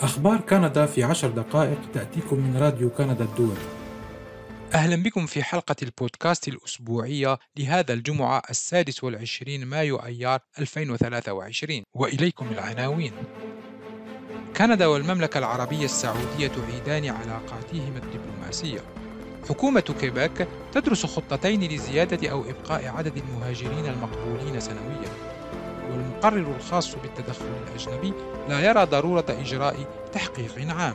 أخبار كندا في عشر دقائق تأتيكم من راديو كندا الدولي أهلا بكم في حلقة البودكاست الأسبوعية لهذا الجمعة السادس والعشرين مايو أيار 2023 وإليكم العناوين. كندا والمملكة العربية السعودية تعيدان علاقاتهما الدبلوماسية. حكومة كيباك تدرس خطتين لزيادة أو إبقاء عدد المهاجرين المقبولين سنوياً. والمقرر الخاص بالتدخل الأجنبي لا يرى ضرورة إجراء تحقيق عام.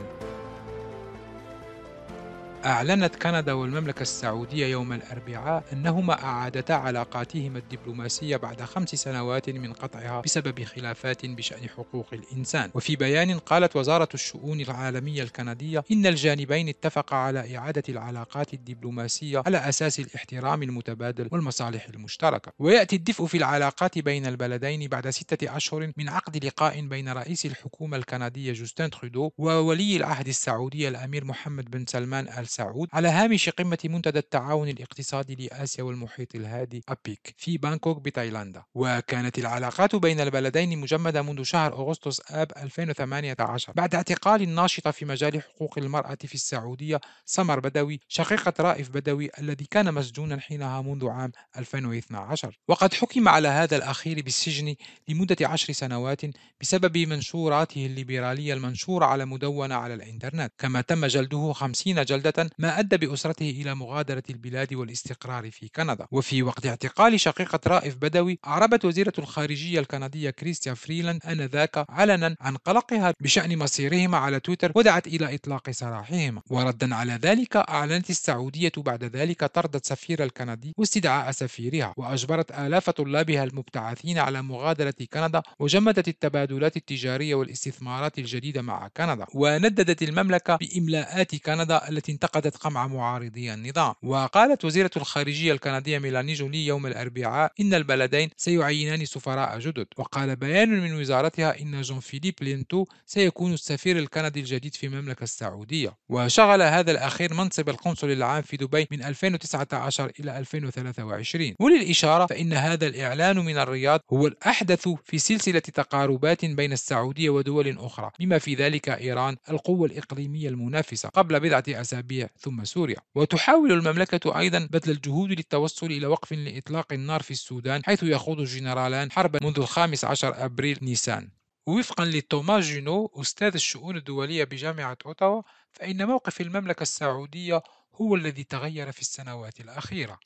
أعلنت كندا والمملكة السعودية يوم الأربعاء أنهما أعادتا علاقاتهما الدبلوماسية بعد خمس سنوات من قطعها بسبب خلافات بشأن حقوق الإنسان. وفي بيان قالت وزارة الشؤون العالمية الكندية إن الجانبين اتفقا على إعادة العلاقات الدبلوماسية على أساس الاحترام المتبادل والمصالح المشتركة. ويأتي الدفء في العلاقات بين البلدين بعد ستة أشهر من عقد لقاء بين رئيس الحكومة الكندية جوستين ترودو وولي العهد السعودي الأمير محمد بن سلمان آل سعود على هامش قمة منتدى التعاون الاقتصادي لآسيا والمحيط الهادي أبيك في بانكوك بتايلاندا. وكانت العلاقات بين البلدين مجمدة منذ شهر أغسطس آب 2018 بعد اعتقال الناشطة في مجال حقوق المرأة في السعودية سمر بدوي شقيقة رائف بدوي الذي كان مسجونا حينها منذ عام 2012 وقد حكم على هذا الأخير بالسجن لمدة عشر سنوات بسبب منشوراته الليبرالية المنشورة على مدونة على الإنترنت. كما تم جلده 50 جلدة ما أدى بأسرته إلى مغادرة البلاد والاستقرار في كندا. وفي وقت اعتقال شقيقة رائف بدوي أعربت وزيرة الخارجية الكندية كريستيا فريلاند آنذاك علنا عن قلقها بشأن مصيرهما على تويتر ودعت إلى إطلاق سراحهما. وردا على ذلك أعلنت السعودية بعد ذلك طرد السفير الكندي واستدعاء سفيرها وأجبرت آلاف طلابها المبتعثين على مغادرة كندا وجمدت التبادلات التجارية والاستثمارات الجديدة مع كندا. ونددت المملكة بإملاءات كندا التي انتقلت انتقدت قمع معارضي النظام. وقالت وزيرة الخارجية الكندية ميلاني جولي يوم الأربعاء إن البلدين سيعينان سفراء جدد. وقال بيان من وزارتها إن جون فيليب لينتو سيكون السفير الكندي الجديد في المملكة السعودية. وشغل هذا الأخير منصب القنصل العام في دبي من 2019 إلى 2023 وللإشارة فإن هذا الإعلان من الرياض هو الأحدث في سلسلة تقاربات بين السعودية ودول أخرى بما في ذلك إيران القوة الإقليمية المنافسة. قبل بضعة أسابيع ثم سوريا. وتحاول المملكة أيضا بذل الجهود للتوصل إلى وقف لإطلاق النار في السودان حيث يخوض الجنرالان حربا منذ الخامس عشر أبريل نيسان. وفقا لتوماس جينو أستاذ الشؤون الدولية بجامعة أوتاوا فإن موقف المملكة السعودية هو الذي تغير في السنوات الأخيرة.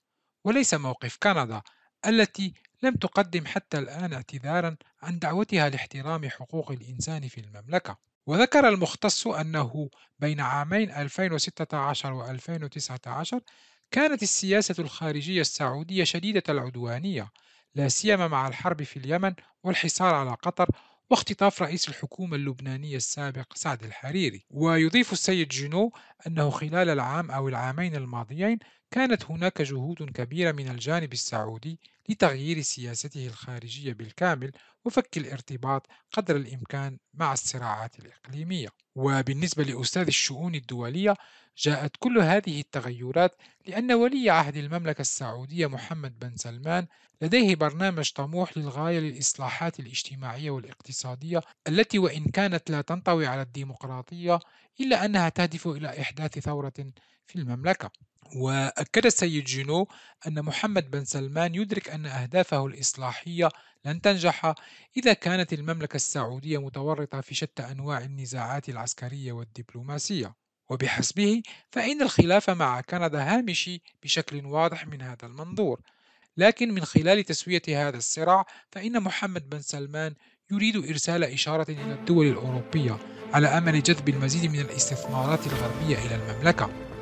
وليس موقف كندا التي لم تقدم حتى الآن اعتذارا عن دعوتها لاحترام حقوق الإنسان في المملكة. وذكر المختص أنه بين عامين 2016 و 2019 كانت السياسة الخارجية السعودية شديدة العدوانية لا سيما مع الحرب في اليمن والحصار على قطر واختطاف رئيس الحكومة اللبنانية السابق سعد الحريري. ويضيف السيد جينو أنه خلال العام أو العامين الماضيين كانت هناك جهود كبيرة من الجانب السعودي لتغيير سياسته الخارجية بالكامل وفك الارتباط قدر الإمكان مع الصراعات الإقليمية. وبالنسبة لأستاذ الشؤون الدولية جاءت كل هذه التغيرات لأن ولي عهد المملكة السعودية محمد بن سلمان لديه برنامج طموح للغاية للإصلاحات الاجتماعية والاقتصادية التي وإن كانت لا تنطوي على الديمقراطية إلا أنها تهدف إلى إحداث ثورة في المملكة. وأكد السيد جينو أن محمد بن سلمان يدرك أن أهدافه الإصلاحية لن تنجح إذا كانت المملكة السعودية متورطة في شتى أنواع النزاعات العسكرية والدبلوماسية. وبحسبه فإن الخلاف مع كندا هامشي بشكل واضح من هذا المنظور. لكن من خلال تسوية هذا الصراع فإن محمد بن سلمان يريد إرسال إشارة إلى الدول الأوروبية على أمل جذب المزيد من الاستثمارات الغربية إلى المملكة.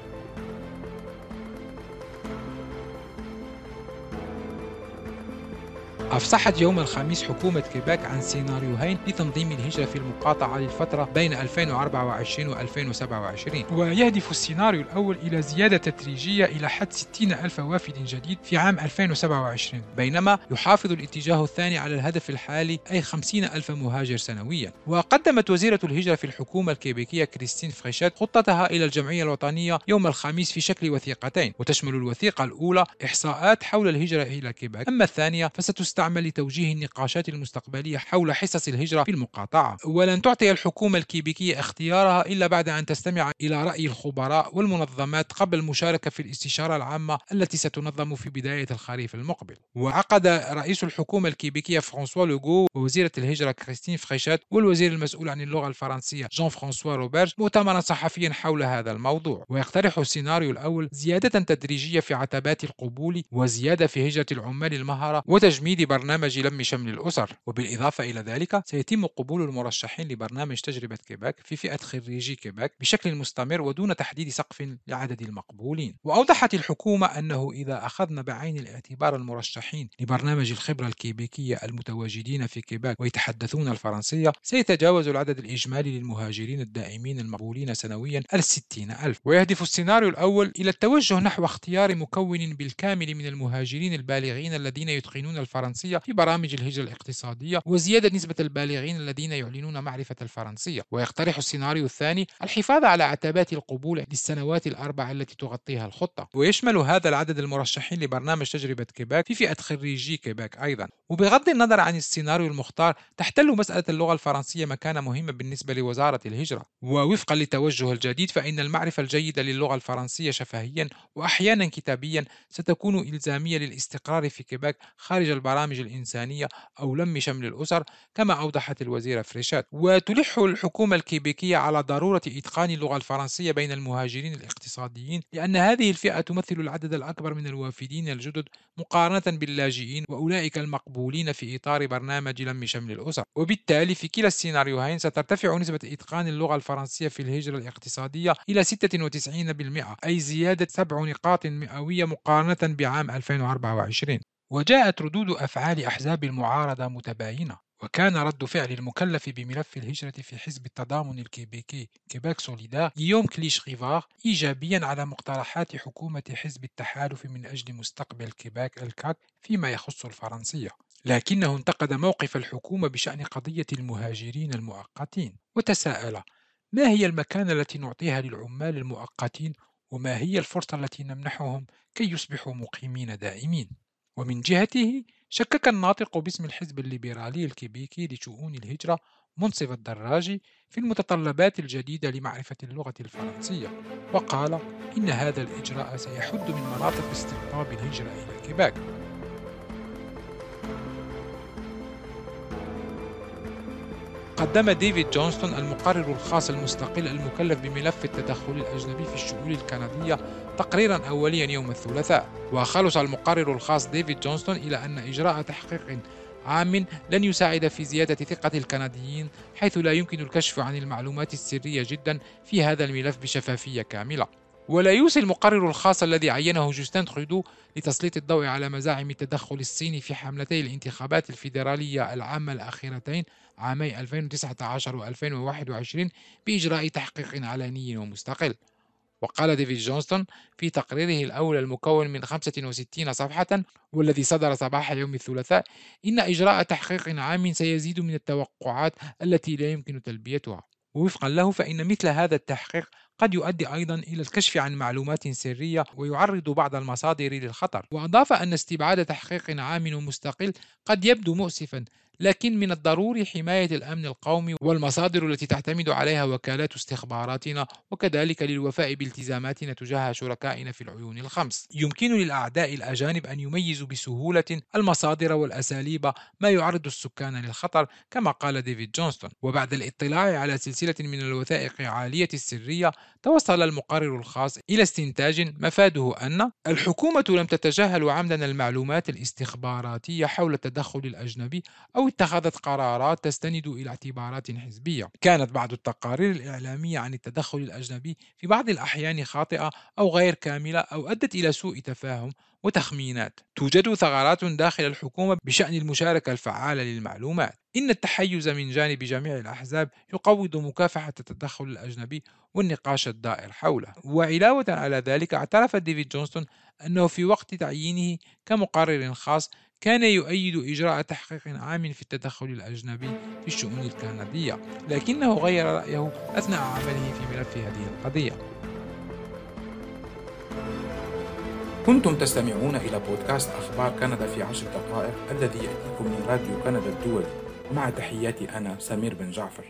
أفصحت يوم الخميس حكومة كيباك عن سيناريوهين لتنظيم الهجرة في المقاطعة للفترة بين 2024 و 2027 ويهدف السيناريو الأول إلى زيادة تدريجية إلى حد 60 ألف وافد جديد في عام 2027 بينما يحافظ الاتجاه الثاني على الهدف الحالي أي 50 ألف مهاجر سنويا. وقدمت وزيرة الهجرة في الحكومة الكيبيكية كريستين فريشات خطتها إلى الجمعية الوطنية يوم الخميس في شكل وثيقتين وتشمل الوثيقة الأولى إحصاءات حول الهجرة إلى كيباك. أما الثانية فستستعمل تعمل لتوجيه النقاشات المستقبلية حول حصص الهجرة في المقاطعة. ولن تعطي الحكومة الكيبيكية اختيارها إلا بعد أن تستمع إلى رأي الخبراء والمنظمات قبل المشاركة في الاستشارة العامة التي ستنظم في بداية الخريف المقبل. وعقد رئيس الحكومة الكيبيكية فرانسوا لوغو ووزيرة الهجرة كريستين فريشات والوزير المسؤول عن اللغة الفرنسية جان فرانسوا روبرج مؤتمرا صحفيا حول هذا الموضوع. ويقترح السيناريو الأول زيادة تدريجية في عتبات القبول وزيادة في هجرة العمال المهرة وتجميد برنامج لم شمل الأسر وبالإضافة إلى ذلك سيتم قبول المرشحين لبرنامج تجربة كيباك في فئة خريجي كيباك بشكل مستمر ودون تحديد سقف لعدد المقبولين. وأوضحت الحكومة أنه إذا أخذنا بعين الاعتبار المرشحين لبرنامج الخبرة الكيبيكية المتواجدين في كيباك ويتحدثون الفرنسية سيتجاوز العدد الإجمالي للمهاجرين الدائمين المقبولين سنويا الستين ألف. ويهدف السيناريو الأول إلى التوجه نحو اختيار مكون بالكامل من المهاجرين البالغين الذين يتقنون الفرنسية في برامج الهجرة الاقتصادية وزيادة نسبة البالغين الذين يعلنون معرفة الفرنسية. ويقترح السيناريو الثاني الحفاظ على عتبات القبول للسنوات الأربع التي تغطيها الخطة. ويشمل هذا العدد المرشحين لبرنامج تجربة كيباك في فئة خريجي كيباك أيضا. وبغض النظر عن السيناريو المختار تحتل مسألة اللغة الفرنسية مكانة مهمة بالنسبة لوزارة الهجرة. ووفقا للتوجه الجديد فإن المعرفة الجيدة للغة الفرنسية شفهيا وأحيانا كتابيا ستكون إلزامية للاستقرار في كيباك خارج البرامج الإنسانية أو لم شمل الأسر كما أوضحت الوزيرة فريشات وتلح الحكومة الكيبيكية على ضرورة إتقان اللغة الفرنسية بين المهاجرين الاقتصاديين لأن هذه الفئة تمثل العدد الأكبر من الوافدين الجدد مقارنة باللاجئين وأولئك المقبولين في إطار برنامج لم شمل الأسر. وبالتالي في كلا السيناريوهين سترتفع نسبة إتقان اللغة الفرنسية في الهجرة الاقتصادية إلى 96% أي زيادة سبع نقاط مئوية مقارنة بعام 2024 وجاءت ردود أفعال أحزاب المعارضة متباينة وكان رد فعل المكلف بملف الهجرة في حزب التضامن الكيبيكي كيباك سوليدار غيوم كليش ريفار إيجابيا على مقترحات حكومة حزب التحالف من أجل مستقبل كيباك الكاك فيما يخص الفرنسية. لكنه انتقد موقف الحكومة بشأن قضية المهاجرين المؤقتين. وتساءل ما هي المكانة التي نعطيها للعمال المؤقتين؟ وما هي الفرصة التي نمنحهم كي يصبحوا مقيمين دائمين؟ ومن جهته شكك الناطق باسم الحزب الليبرالي الكيبيكي لشؤون الهجرة منصف الدراجي في المتطلبات الجديدة لمعرفة اللغة الفرنسية وقال إن هذا الإجراء سيحد من مناطق استقطاب الهجرة إلى كيباك قدم ديفيد جونستون المقرر الخاص المستقل المكلف بملف التدخل الأجنبي في الشؤون الكندية تقريرا أوليا يوم الثلاثاء. وخلص المقرر الخاص ديفيد جونستون إلى أن إجراء تحقيق عام لن يساعد في زيادة ثقة الكنديين حيث لا يمكن الكشف عن المعلومات السرية جدا في هذا الملف بشفافية كاملة. ولا يوصي المقرر الخاص الذي عينه جوستين ترودو لتسليط الضوء على مزاعم التدخل الصيني في حملتي الانتخابات الفيدرالية العامة الأخيرتين عامي 2019 و 2021 بإجراء تحقيق علني ومستقل. وقال ديفيد جونستون في تقريره الأول المكون من 65 صفحة والذي صدر صباح يوم الثلاثاء إن إجراء تحقيق عام سيزيد من التوقعات التي لا يمكن تلبيتها. ووفقا له فإن مثل هذا التحقيق قد يؤدي أيضا إلى الكشف عن معلومات سرية ويعرض بعض المصادر للخطر. وأضاف أن استبعاد تحقيق عام ومستقل قد يبدو مؤسفا لكن من الضروري حماية الأمن القومي والمصادر التي تعتمد عليها وكالات استخباراتنا وكذلك للوفاء بالتزاماتنا تجاه شركائنا في العيون الخمس. يمكن للأعداء الأجانب أن يميزوا بسهولة المصادر والأساليب ما يعرض السكان للخطر كما قال ديفيد جونستون وبعد الاطلاع على سلسلة من الوثائق عالية السرية توصل المقرر الخاص إلى استنتاج مفاده أن الحكومة لم تتجاهل عمدا المعلومات الاستخباراتية حول التدخل الأجنبي أو اتخذت قرارات تستند إلى اعتبارات حزبية. كانت بعض التقارير الإعلامية عن التدخل الأجنبي في بعض الأحيان خاطئة أو غير كاملة أو أدت إلى سوء تفاهم وتخمينات. توجد ثغرات داخل الحكومة بشأن المشاركة الفعالة للمعلومات. إن التحيز من جانب جميع الأحزاب يقوض مكافحة التدخل الأجنبي والنقاش الدائر حوله. وعلاوة على ذلك اعترف ديفيد جونستون أنه في وقت تعيينه كمقرر خاص كان يؤيد إجراء تحقيق عام في التدخل الأجنبي في الشؤون الكندية لكنه غير رأيه أثناء عمله في ملف هذه القضية. كنتم تستمعون إلى بودكاست أخبار كندا في عشر دقائق الذي يأتيكم من راديو كندا الدولي. مع تحياتي أنا سمير بن جعفر.